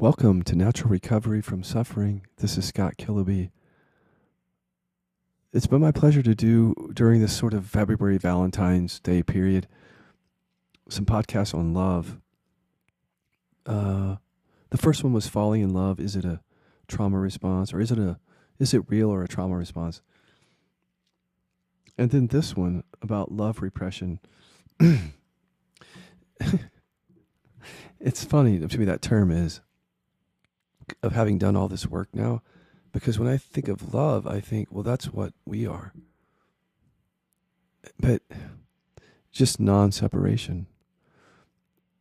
Welcome to Natural Recovery from Suffering. This is Scott Kiloby. It's been my pleasure to do during this sort of February Valentine's Day period some podcasts on love. Uh, the first one was falling in love. Is it a trauma response or is it a is it real or a trauma response? And then this one about love repression. it's funny to me that term is of having done all this work now because when I think of love, I think, well, that's what we are. But just non separation.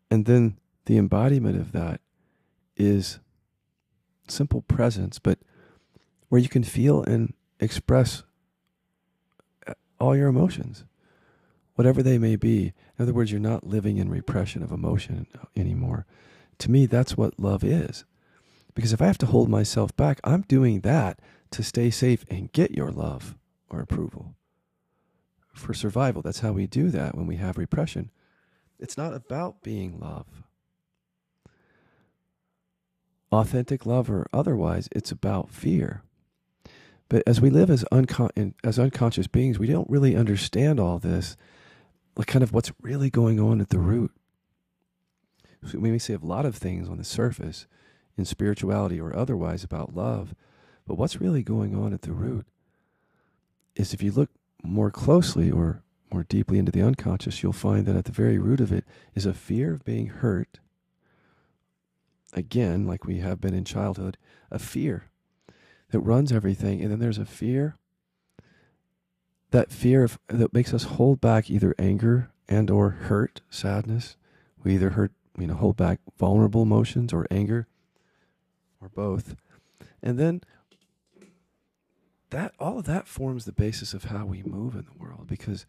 And then the embodiment of that is simple presence, but where you can feel and express uh, all your emotions, whatever they may be. In other words, you're not living in repression of emotion anymore. To me, that's what love is. Because if I have to hold myself back, I'm doing that to stay safe and get your love or approval. For survival, that's how we do that when we have repression. It's not about being love. Authentic love or otherwise, it's about fear. But as we live as, uncon- as unconscious beings, we don't really understand all this, like kind of what's really going on at the root. So we may say a lot of things on the surface, in spirituality or otherwise about love. But what's really going on at the root is if you look more closely or more deeply into the unconscious, you'll find that at the very root of it is a fear of being hurt. Again, like we have been in childhood, a fear that runs everything. And then there's a fear, that fear of, that makes us hold back either anger and or hurt, sadness. We either hurt, you know, hold back vulnerable emotions or anger or both. And then that all of that forms the basis of how we move in the world because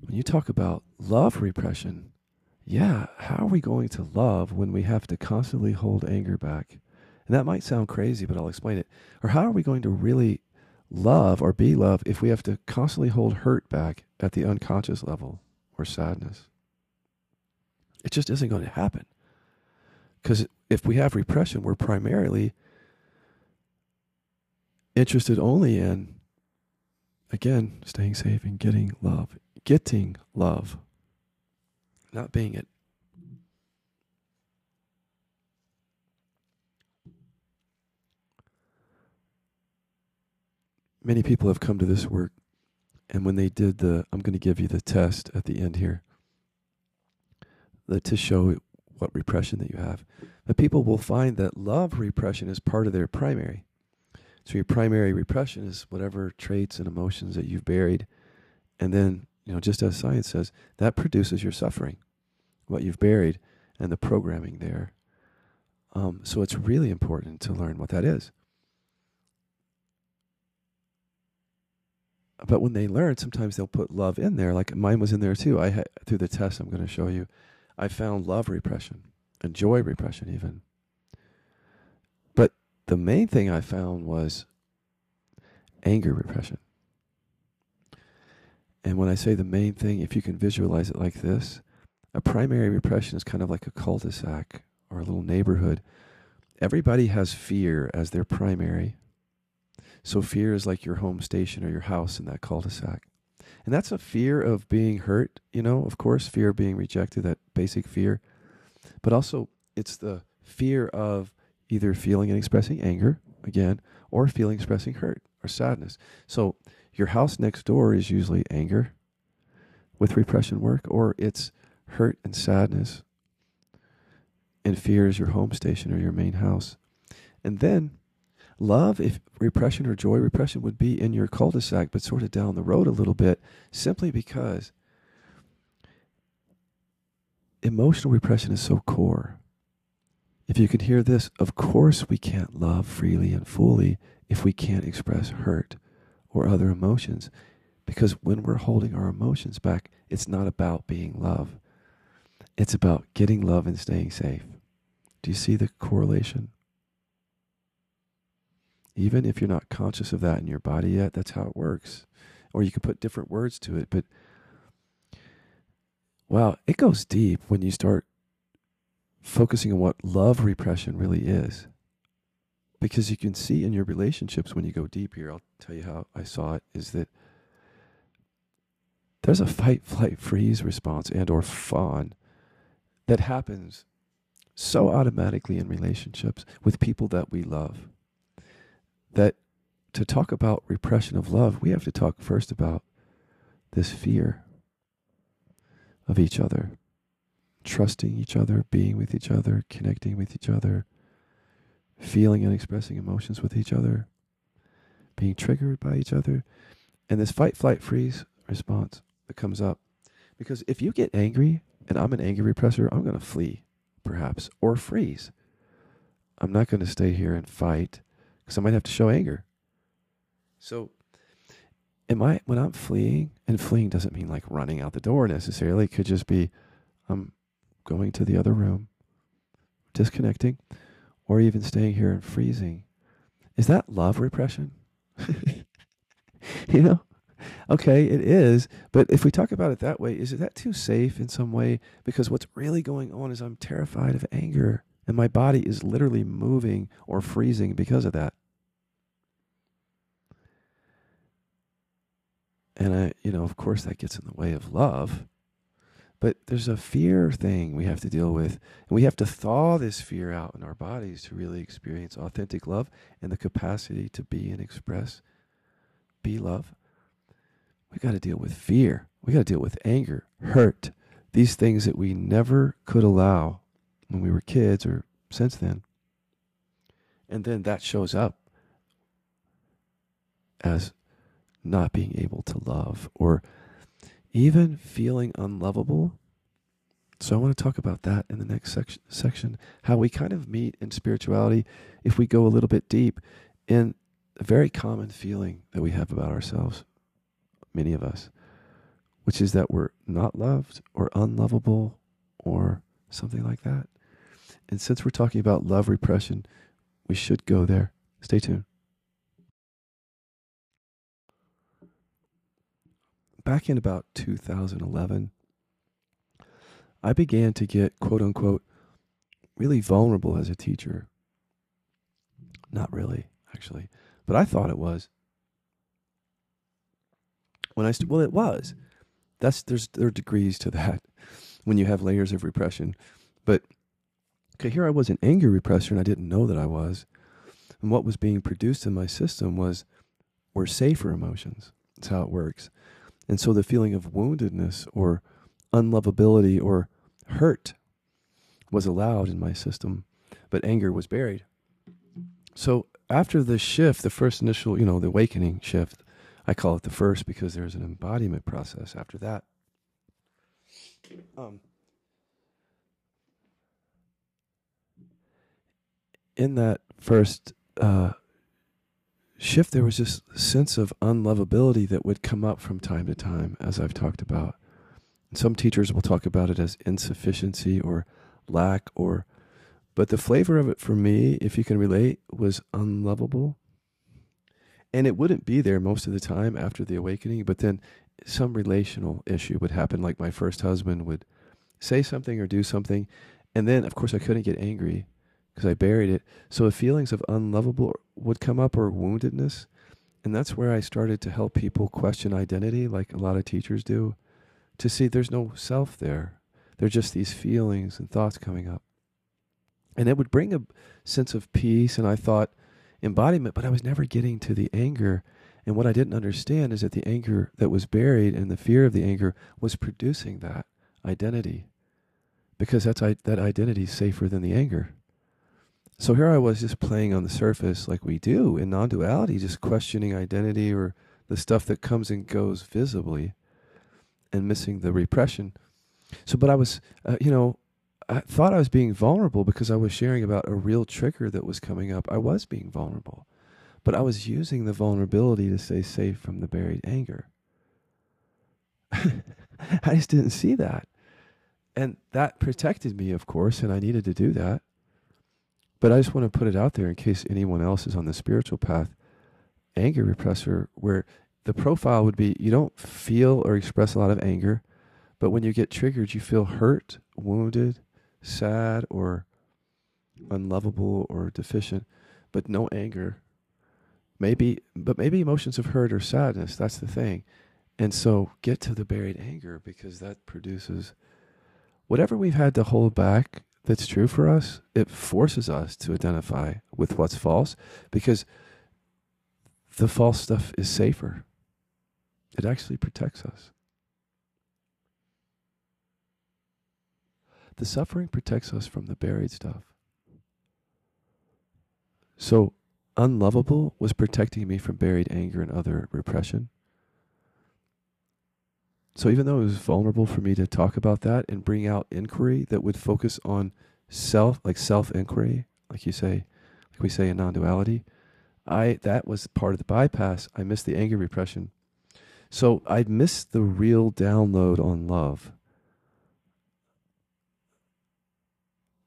when you talk about love repression, yeah, how are we going to love when we have to constantly hold anger back? And that might sound crazy, but I'll explain it. Or how are we going to really love or be love if we have to constantly hold hurt back at the unconscious level or sadness? It just isn't going to happen. Because if we have repression, we're primarily interested only in, again, staying safe and getting love, getting love, not being it. Many people have come to this work, and when they did the, I'm going to give you the test at the end here, that to show what repression that you have. But people will find that love repression is part of their primary. So your primary repression is whatever traits and emotions that you've buried. And then, you know, just as science says, that produces your suffering, what you've buried and the programming there. Um, so it's really important to learn what that is. But when they learn, sometimes they'll put love in there. Like mine was in there too. I had through the test I'm going to show you. I found love repression and joy repression, even. But the main thing I found was anger repression. And when I say the main thing, if you can visualize it like this, a primary repression is kind of like a cul de sac or a little neighborhood. Everybody has fear as their primary. So fear is like your home station or your house in that cul de sac. And that's a fear of being hurt, you know, of course, fear of being rejected, that basic fear. But also, it's the fear of either feeling and expressing anger, again, or feeling expressing hurt or sadness. So, your house next door is usually anger with repression work, or it's hurt and sadness. And fear is your home station or your main house. And then Love, if repression or joy, repression would be in your cul de sac, but sort of down the road a little bit, simply because emotional repression is so core. If you can hear this, of course we can't love freely and fully if we can't express hurt or other emotions. Because when we're holding our emotions back, it's not about being love. It's about getting love and staying safe. Do you see the correlation? Even if you're not conscious of that in your body yet, that's how it works. Or you can put different words to it, but wow, it goes deep when you start focusing on what love repression really is. Because you can see in your relationships when you go deep here, I'll tell you how I saw it, is that there's a fight, flight, freeze response and or fawn that happens so automatically in relationships with people that we love that to talk about repression of love, we have to talk first about this fear of each other, trusting each other, being with each other, connecting with each other, feeling and expressing emotions with each other, being triggered by each other, and this fight, flight, freeze response that comes up. Because if you get angry and I'm an angry repressor, I'm going to flee, perhaps, or freeze. I'm not going to stay here and fight because I might have to show anger. So, am I when I'm fleeing? And fleeing doesn't mean like running out the door necessarily. It could just be I'm going to the other room, disconnecting, or even staying here and freezing. Is that love repression? you know, Okay, it is. But if we talk about it that way, is that too safe in some way? Because what's really going on is I'm terrified of anger, and my body is literally moving or freezing because of that. And I, you know, of course, that gets in the way of love. But there's a fear thing we have to deal with. And we have to thaw this fear out in our bodies to really experience authentic love and the capacity to be and express, be love we got to deal with fear. We got to deal with anger, hurt, these things that we never could allow when we were kids or since then. And then that shows up as not being able to love or even feeling unlovable. So I want to talk about that in the next section, section how we kind of meet in spirituality if we go a little bit deep in a very common feeling that we have about ourselves many of us, which is that we're not loved or unlovable or something like that. And since we're talking about love repression, we should go there. Stay tuned. Back in about 2011, I began to get quote unquote really vulnerable as a teacher. Not really, actually, but I thought it was when I st- well, it was. That's there's there are degrees to that when you have layers of repression. But okay, here I was an anger repressor, and I didn't know that I was. And what was being produced in my system was were safer emotions. That's how it works. And so the feeling of woundedness or unlovability or hurt was allowed in my system, but anger was buried. So after the shift, the first initial, you know, the awakening shift, I call it the first because there's an embodiment process after that. Um, in that first uh, shift, there was this sense of unlovability that would come up from time to time, as I've talked about. Some teachers will talk about it as insufficiency or lack, or, but the flavor of it for me, if you can relate, was unlovable and it wouldn't be there most of the time after the awakening but then some relational issue would happen like my first husband would say something or do something and then of course i couldn't get angry because i buried it so the feelings of unlovable would come up or woundedness and that's where i started to help people question identity like a lot of teachers do to see there's no self there they're just these feelings and thoughts coming up and it would bring a sense of peace and i thought embodiment, but I was never getting to the anger. And what I didn't understand is that the anger that was buried and the fear of the anger was producing that identity because that's that identity is safer than the anger. So here I was just playing on the surface like we do in non-duality, just questioning identity or the stuff that comes and goes visibly and missing the repression. So, but I was, uh, you know, I thought I was being vulnerable because I was sharing about a real trigger that was coming up. I was being vulnerable, but I was using the vulnerability to stay safe from the buried anger. I just didn't see that. And that protected me, of course, and I needed to do that. But I just want to put it out there in case anyone else is on the spiritual path. Anger repressor, where the profile would be you don't feel or express a lot of anger, but when you get triggered, you feel hurt, wounded, sad or unlovable or deficient, but no anger. Maybe, but maybe emotions of hurt or sadness. That's the thing. And so get to the buried anger because that produces whatever we've had to hold back that's true for us. It forces us to identify with what's false because the false stuff is safer. It actually protects us. The suffering protects us from the buried stuff. So, unlovable was protecting me from buried anger and other repression. So, even though it was vulnerable for me to talk about that and bring out inquiry that would focus on self, like self inquiry, like you say, like we say in non duality, I that was part of the bypass. I missed the anger repression. So I missed the real download on love.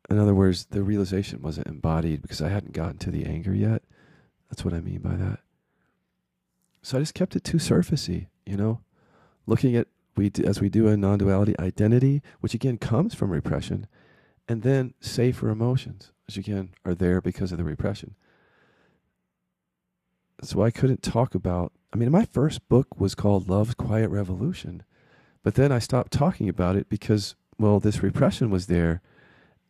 In other words, the realization wasn't embodied because I hadn't gotten to the anger yet. That's what I mean by that. So I just kept it too surfacey, you know, looking at we as we do in non-duality identity, which again comes from repression, and then safer emotions, which again are there because of the repression. So I couldn't talk about. I mean, my first book was called Love's Quiet Revolution, but then I stopped talking about it because, well, this repression was there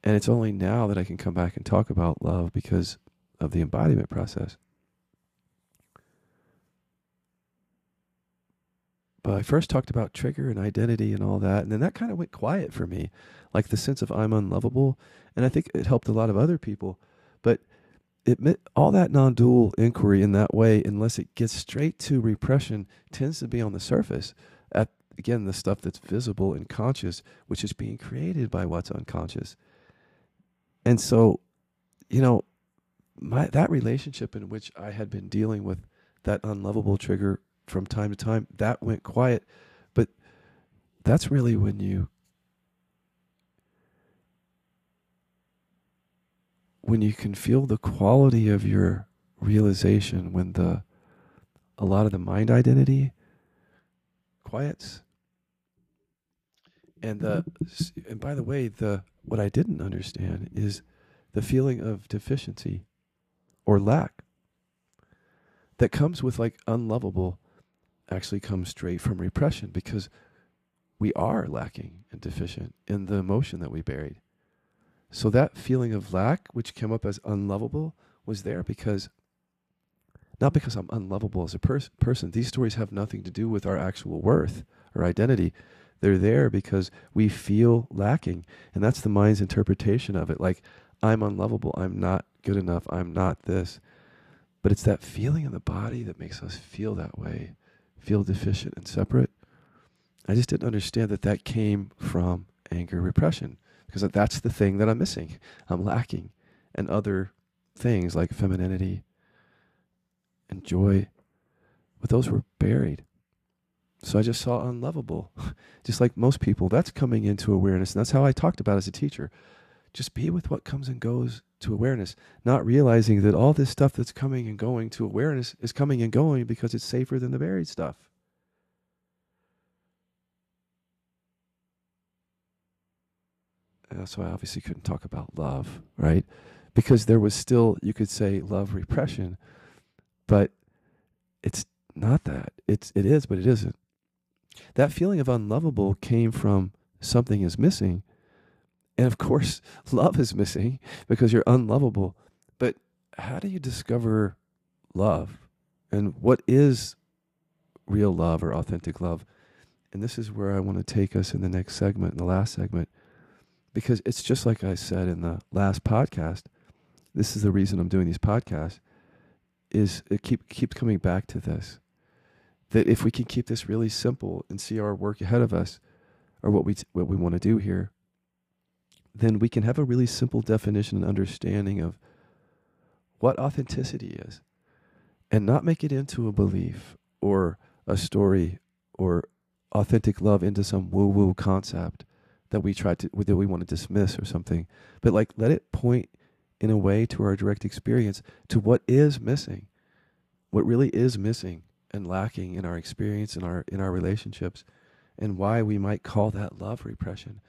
and it's only now that I can come back and talk about love because of the embodiment process. But I first talked about trigger and identity and all that, and then that kind of went quiet for me, like the sense of I'm unlovable, and I think it helped a lot of other people. But it all that non-dual inquiry in that way, unless it gets straight to repression, tends to be on the surface. At again, the stuff that's visible and conscious, which is being created by what's unconscious. And so, you know, my that relationship in which I had been dealing with that unlovable trigger from time to time, that went quiet. But that's really when you when you can feel the quality of your realization when the a lot of the mind identity quiets and the and by the way the what I didn't understand is the feeling of deficiency or lack that comes with like unlovable actually comes straight from repression because we are lacking and deficient in the emotion that we buried. So that feeling of lack, which came up as unlovable, was there because not because I'm unlovable as a pers- person. These stories have nothing to do with our actual worth or identity. They're there because we feel lacking. And that's the mind's interpretation of it. Like, I'm unlovable. I'm not good enough. I'm not this. But it's that feeling in the body that makes us feel that way, feel deficient and separate. I just didn't understand that that came from anger repression because that's the thing that I'm missing. I'm lacking. And other things like femininity and joy, but those were buried. So I just saw unlovable. just like most people, that's coming into awareness. And that's how I talked about as a teacher. Just be with what comes and goes to awareness, not realizing that all this stuff that's coming and going to awareness is coming and going because it's safer than the buried stuff. Uh, so I obviously couldn't talk about love, right? Because there was still, you could say, love repression, but it's not that. It's it is, but it isn't. That feeling of unlovable came from something is missing. And of course, love is missing because you're unlovable. But how do you discover love? And what is real love or authentic love? And this is where I want to take us in the next segment, in the last segment, because it's just like I said in the last podcast. This is the reason I'm doing these podcasts. Is it keep keeps coming back to this that if we can keep this really simple and see our work ahead of us or what we what we want to do here then we can have a really simple definition and understanding of what authenticity is and not make it into a belief or a story or authentic love into some woo woo concept that we try to that we want to dismiss or something but like let it point in a way to our direct experience to what is missing what really is missing and lacking in our experience in our in our relationships and why we might call that love repression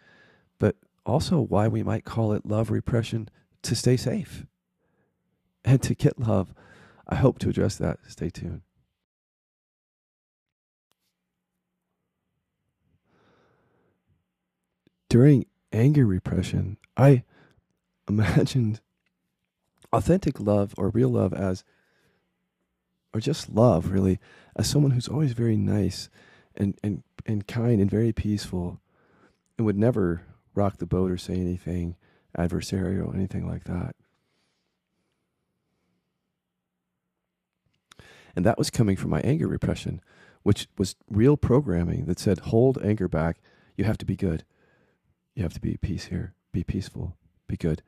also why we might call it love repression to stay safe and to get love. I hope to address that. Stay tuned. During anger repression, I imagined authentic love or real love as, or just love really, as someone who's always very nice and, and, and kind and very peaceful and would never rock the boat or say anything adversarial anything like that. And that was coming from my anger repression, which was real programming that said, hold anger back. You have to be good. You have to be at peace here. Be peaceful. Be good.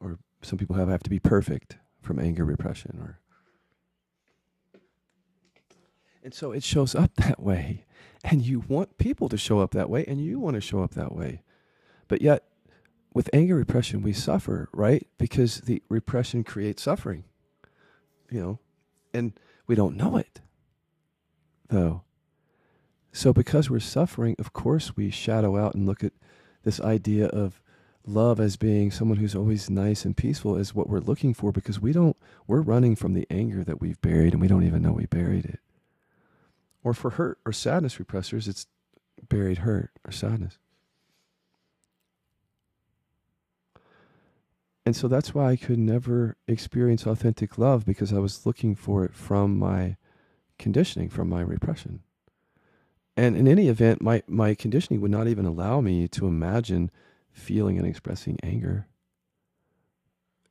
Or some people have have to be perfect from anger repression or and so it shows up that way. And you want people to show up that way, and you want to show up that way. But yet, with anger repression, we suffer, right? Because the repression creates suffering, you know, and we don't know it, though. So, because we're suffering, of course, we shadow out and look at this idea of love as being someone who's always nice and peaceful is what we're looking for because we don't, we're running from the anger that we've buried and we don't even know we buried it. Or for hurt or sadness repressors, it's buried hurt or sadness. And so that's why I could never experience authentic love because I was looking for it from my conditioning, from my repression. And in any event, my, my conditioning would not even allow me to imagine feeling and expressing anger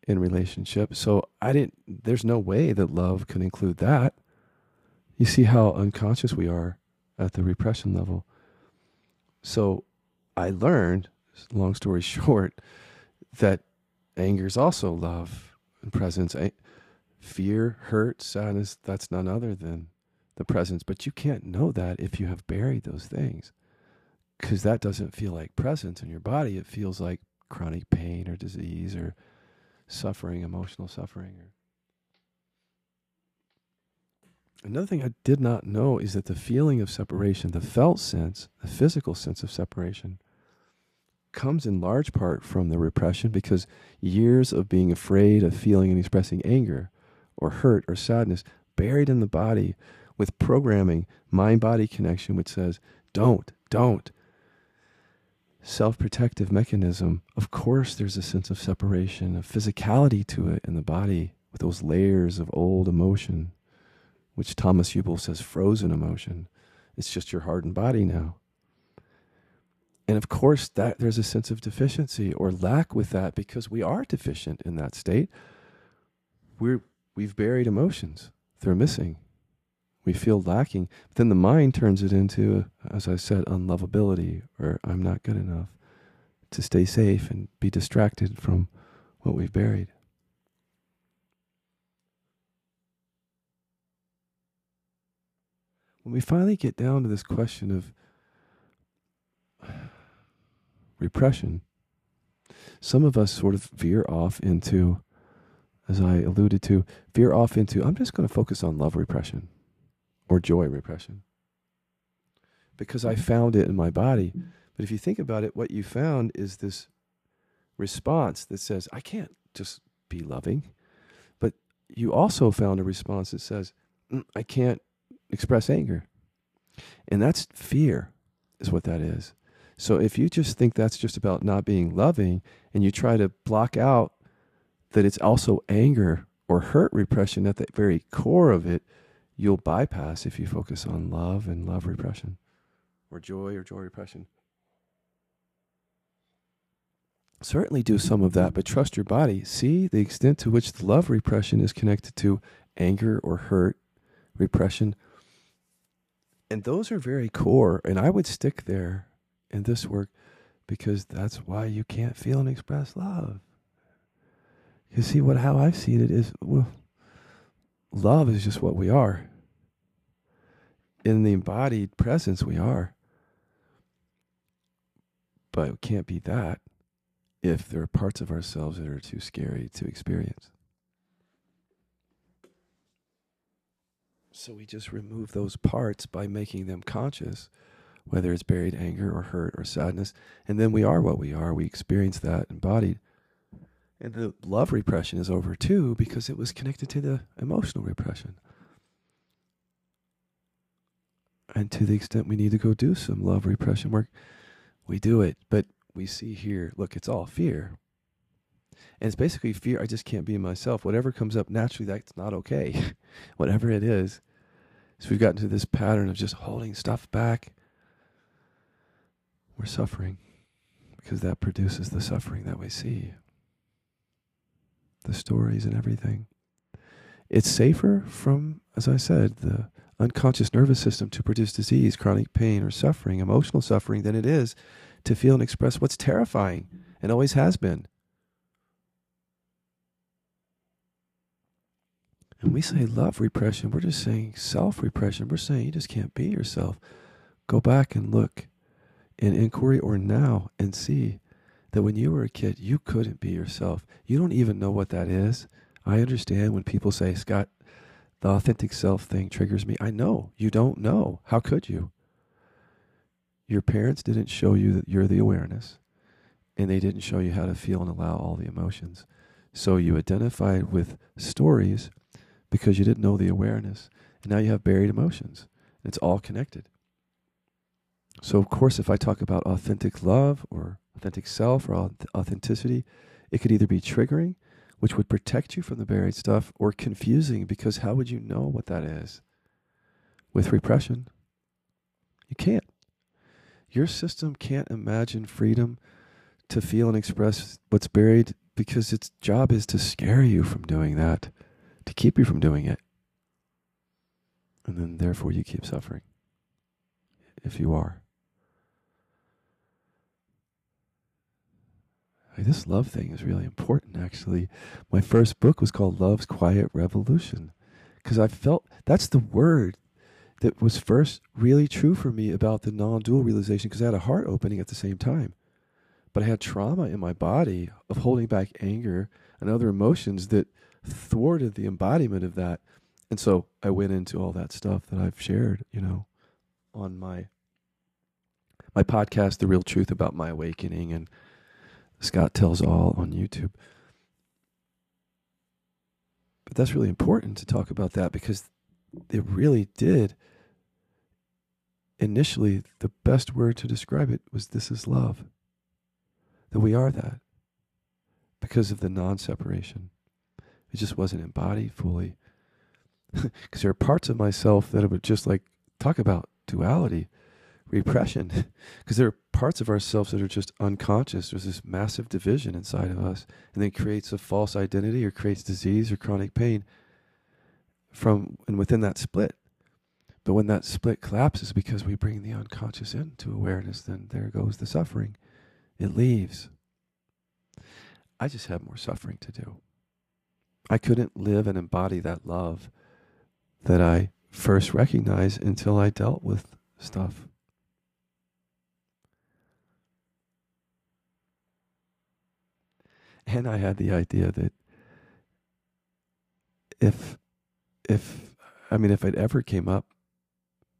in relationship. So I didn't, there's no way that love could include that. You see how unconscious we are at the repression level. So I learned, long story short, that anger is also love and presence. Fear, hurt, sadness, that's none other than the presence. But you can't know that if you have buried those things because that doesn't feel like presence in your body. It feels like chronic pain or disease or suffering, emotional suffering. Another thing I did not know is that the feeling of separation, the felt sense, the physical sense of separation, comes in large part from the repression because years of being afraid of feeling and expressing anger or hurt or sadness buried in the body with programming, mind body connection, which says, don't, don't. Self protective mechanism. Of course, there's a sense of separation, of physicality to it in the body with those layers of old emotion which Thomas Hübl says frozen emotion. It's just your hardened body now. And of course, that there's a sense of deficiency or lack with that because we are deficient in that state. We're we've buried emotions. They're missing. We feel lacking. But then the mind turns it into, as I said, unlovability or I'm not good enough to stay safe and be distracted from what we've buried. When we finally get down to this question of repression, some of us sort of veer off into, as I alluded to, veer off into, I'm just going to focus on love repression or joy repression because I found it in my body. But if you think about it, what you found is this response that says, I can't just be loving. But you also found a response that says, mm, I can't express anger. And that's fear, is what that is. So if you just think that's just about not being loving and you try to block out that it's also anger or hurt repression at the very core of it, you'll bypass if you focus on love and love repression or joy or joy repression. Certainly do some of that, but trust your body. See the extent to which the love repression is connected to anger or hurt repression and those are very core. And I would stick there in this work because that's why you can't feel and express love. You see what how I've seen it is well love is just what we are. In the embodied presence we are. But it can't be that if there are parts of ourselves that are too scary to experience. So we just remove those parts by making them conscious whether it's buried anger or hurt or sadness. And then we are what we are. We experience that embodied. And the love repression is over too because it was connected to the emotional repression. And to the extent we need to go do some love repression work, we do it. But we see here, look, it's all fear. And it's basically fear. I just can't be myself. Whatever comes up naturally, that's not okay. Whatever it is. So we've gotten to this pattern of just holding stuff back. We're suffering because that produces the suffering that we see. The stories and everything. It's safer from, as I said, the unconscious nervous system to produce disease, chronic pain, or suffering, emotional suffering, than it is to feel and express what's terrifying and always has been. And we say love repression, we're just saying self repression. We're saying you just can't be yourself. Go back and look in inquiry or now and see that when you were a kid, you couldn't be yourself. You don't even know what that is. I understand when people say, Scott, the authentic self thing triggers me. I know you don't know. How could you? Your parents didn't show you that you're the awareness, and they didn't show you how to feel and allow all the emotions. So you identified with stories because you didn't know the awareness, and now you have buried emotions. It's all connected. So, of course, if I talk about authentic love or authentic self or authenticity, it could either be triggering which would protect you from the buried stuff, or confusing because how would you know what that is? With repression, you can't. Your system can't imagine freedom to feel and express what's buried because its job is to scare you from doing that, to keep you from doing it. And then, therefore, you keep suffering if you are. this love thing is really important, actually. My first book was called Love's Quiet Revolution because I felt that's the word that was first really true for me about the non dual realization because I had a heart opening at the same time. But I had trauma in my body of holding back anger and other emotions that thwarted the embodiment of that. And so I went into all that stuff that I've shared, you know, on my my podcast, The Real Truth About My Awakening and Scott Tells All on YouTube. But that's really important to talk about that because it really did. Initially, the best word to describe it was this is love. That we are that because of the non separation. It just wasn't embodied fully. Because there are parts of myself that would just like talk about duality repression. Because there are parts of ourselves that are just unconscious. There's this massive division inside of us and then creates a false identity or creates disease or chronic pain from and within that split. But when that split collapses because we bring the unconscious into awareness then there goes the suffering. It leaves. I just have more suffering to do i couldn't live and embody that love that i first recognized until i dealt with stuff. And I had the idea that if if I mean if it ever came up,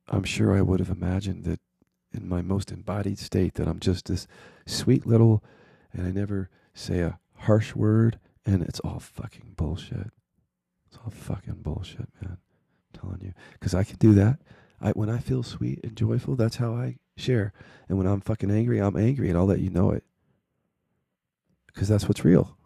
I'm sure I would have imagined that in my most embodied state that I'm just this sweet little and I never say a harsh word and it's all fucking bullshit. It's all fucking bullshit, man. I'm telling you. Cuz I can do that. I when I feel sweet and joyful, that's how I share. And when I'm fucking angry, I'm angry and I'll let you know it because that's what's real.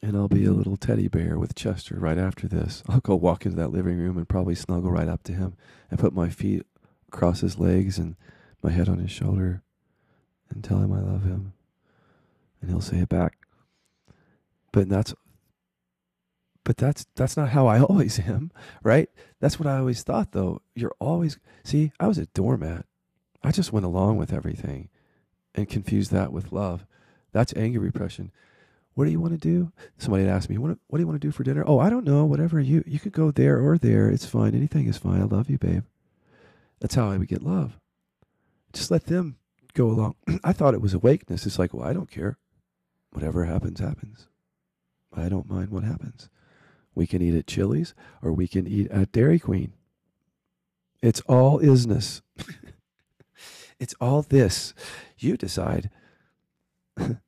And I'll be a little teddy bear with Chester right after this. I'll go walk into that living room and probably snuggle right up to him and put my feet across his legs and my head on his shoulder and tell him I love him. And he'll say it back. But that's but that's that's not how I always am, right? That's what I always thought though. You're always see, I was a doormat. I just went along with everything and confused that with love. That's anger repression. What do you want to do? Somebody had asked me, what, what do you want to do for dinner? Oh, I don't know. Whatever you you could go there or there. It's fine. Anything is fine. I love you, babe. That's how I would get love. Just let them go along. I thought it was awakeness. It's like, well, I don't care. Whatever happens, happens. I don't mind what happens. We can eat at Chili's or we can eat at Dairy Queen. It's all isness. it's all this. You decide. no,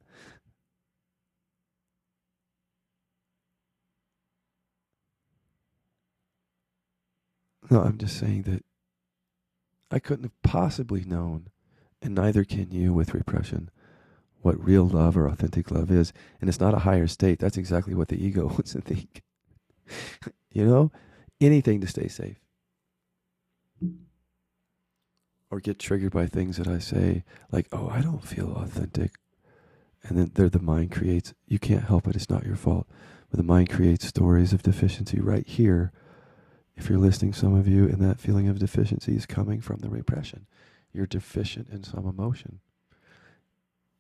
I'm just saying that I couldn't have possibly known, and neither can you with repression, what real love or authentic love is. And it's not a higher state. That's exactly what the ego wants to think. you know, anything to stay safe. Or get triggered by things that I say, like, oh, I don't feel authentic. And then there the mind creates, you can't help it, it's not your fault. But the mind creates stories of deficiency right here if you're listening, some of you, and that feeling of deficiency is coming from the repression. You're deficient in some emotion.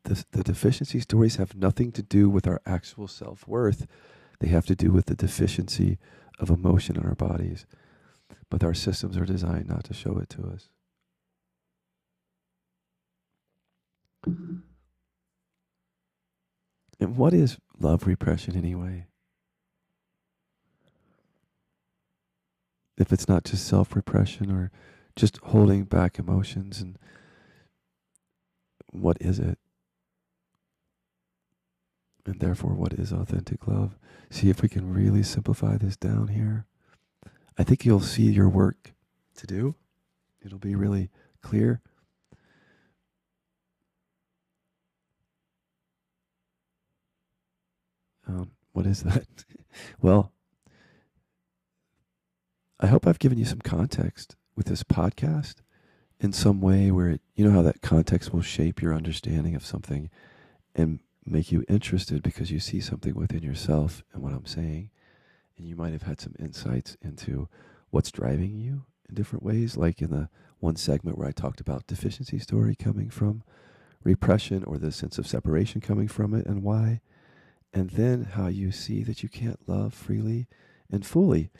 The, the deficiency stories have nothing to do with our actual self worth, they have to do with the deficiency of emotion in our bodies. But our systems are designed not to show it to us. And what is love repression anyway? If it's not just self repression or just holding back emotions and what is it? And therefore, what is authentic love? See if we can really simplify this down here. I think you'll see your work to do. It'll be really clear. Um, what is that? well, I hope I've given you some context with this podcast in some way where it, you know how that context will shape your understanding of something and make you interested because you see something within yourself and what I'm saying. And you might have had some insights into what's driving you in different ways, like in the one segment where I talked about deficiency story coming from repression or the sense of separation coming from it and why. And then how you see that you can't love freely and fully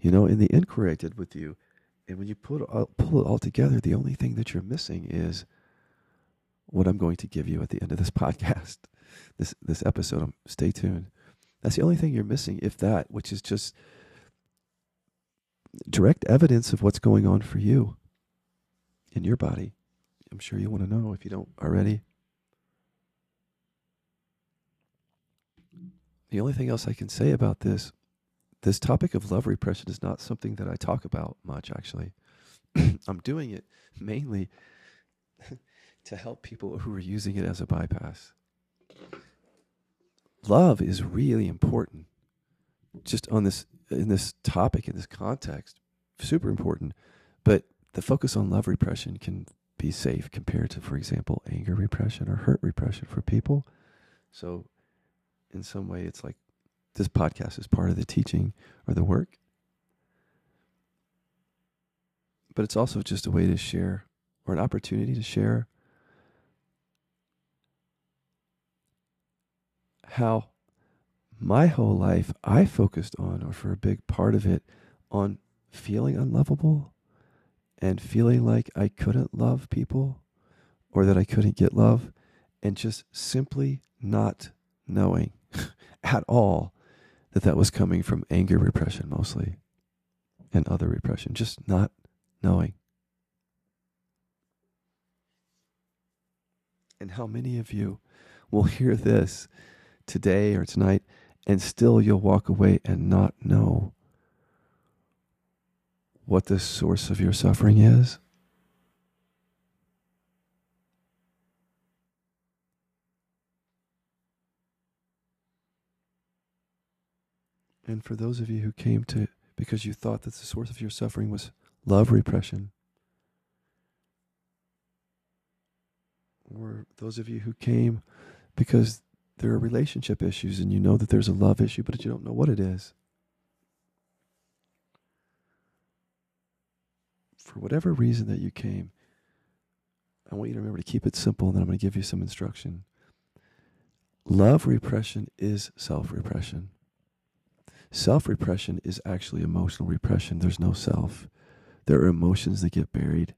you know, in the inquiry I did with you, and when you put all, pull it all together, the only thing that you're missing is what I'm going to give you at the end of this podcast, this this episode. Um, stay tuned. That's the only thing you're missing, if that, which is just direct evidence of what's going on for you in your body. I'm sure you want to know if you don't already. The only thing else I can say about this this topic of love repression is not something that I talk about much, actually. I'm doing it mainly to help people who are using it as a bypass. Love is really important. Just on this in this topic in this context, super important. But the focus on love repression can be safe compared to, for example, anger repression or hurt repression for people. So, in some way, it's like this podcast is part of the teaching or the work. But it's also just a way to share or an opportunity to share how my whole life I focused on, or for a big part of it, on feeling unlovable and feeling like I couldn't love people or that I couldn't get love and just simply not knowing at all that that was coming from anger repression mostly and other repression, just not knowing. And how many of you will hear this today or tonight and still you'll walk away and not know what the source of your suffering is? And for those of you who came to because you thought that the source of your suffering was love repression, or those of you who came because there are relationship issues and you know that there's a love issue, but you don't know what it is. For whatever reason that you came, I want you to remember to keep it simple, and then I'm going to give you some instruction. Love repression is self repression. Self repression is actually emotional repression. There's no self. There are emotions that get buried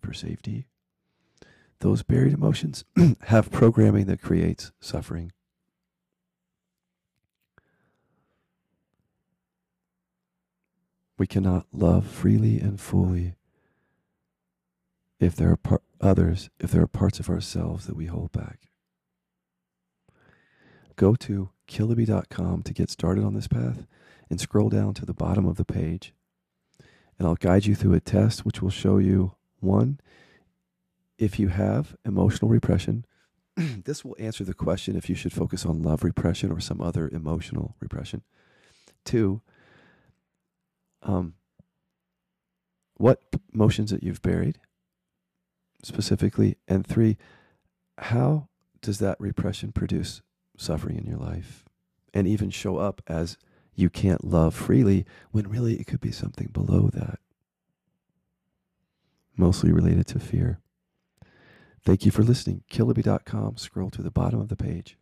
for safety. Those buried emotions have programming that creates suffering. We cannot love freely and fully if there are par- others, if there are parts of ourselves that we hold back. Go to kiloby.com to get started on this path and scroll down to the bottom of the page. And I'll guide you through a test which will show you one, if you have emotional repression, this will answer the question if you should focus on love repression or some other emotional repression. Two, um, what emotions that you've buried specifically. And three, how does that repression produce suffering in your life and even show up as you can't love freely when really it could be something below that, mostly related to fear. Thank you for listening. Kiloby.com. Scroll to the bottom of the page.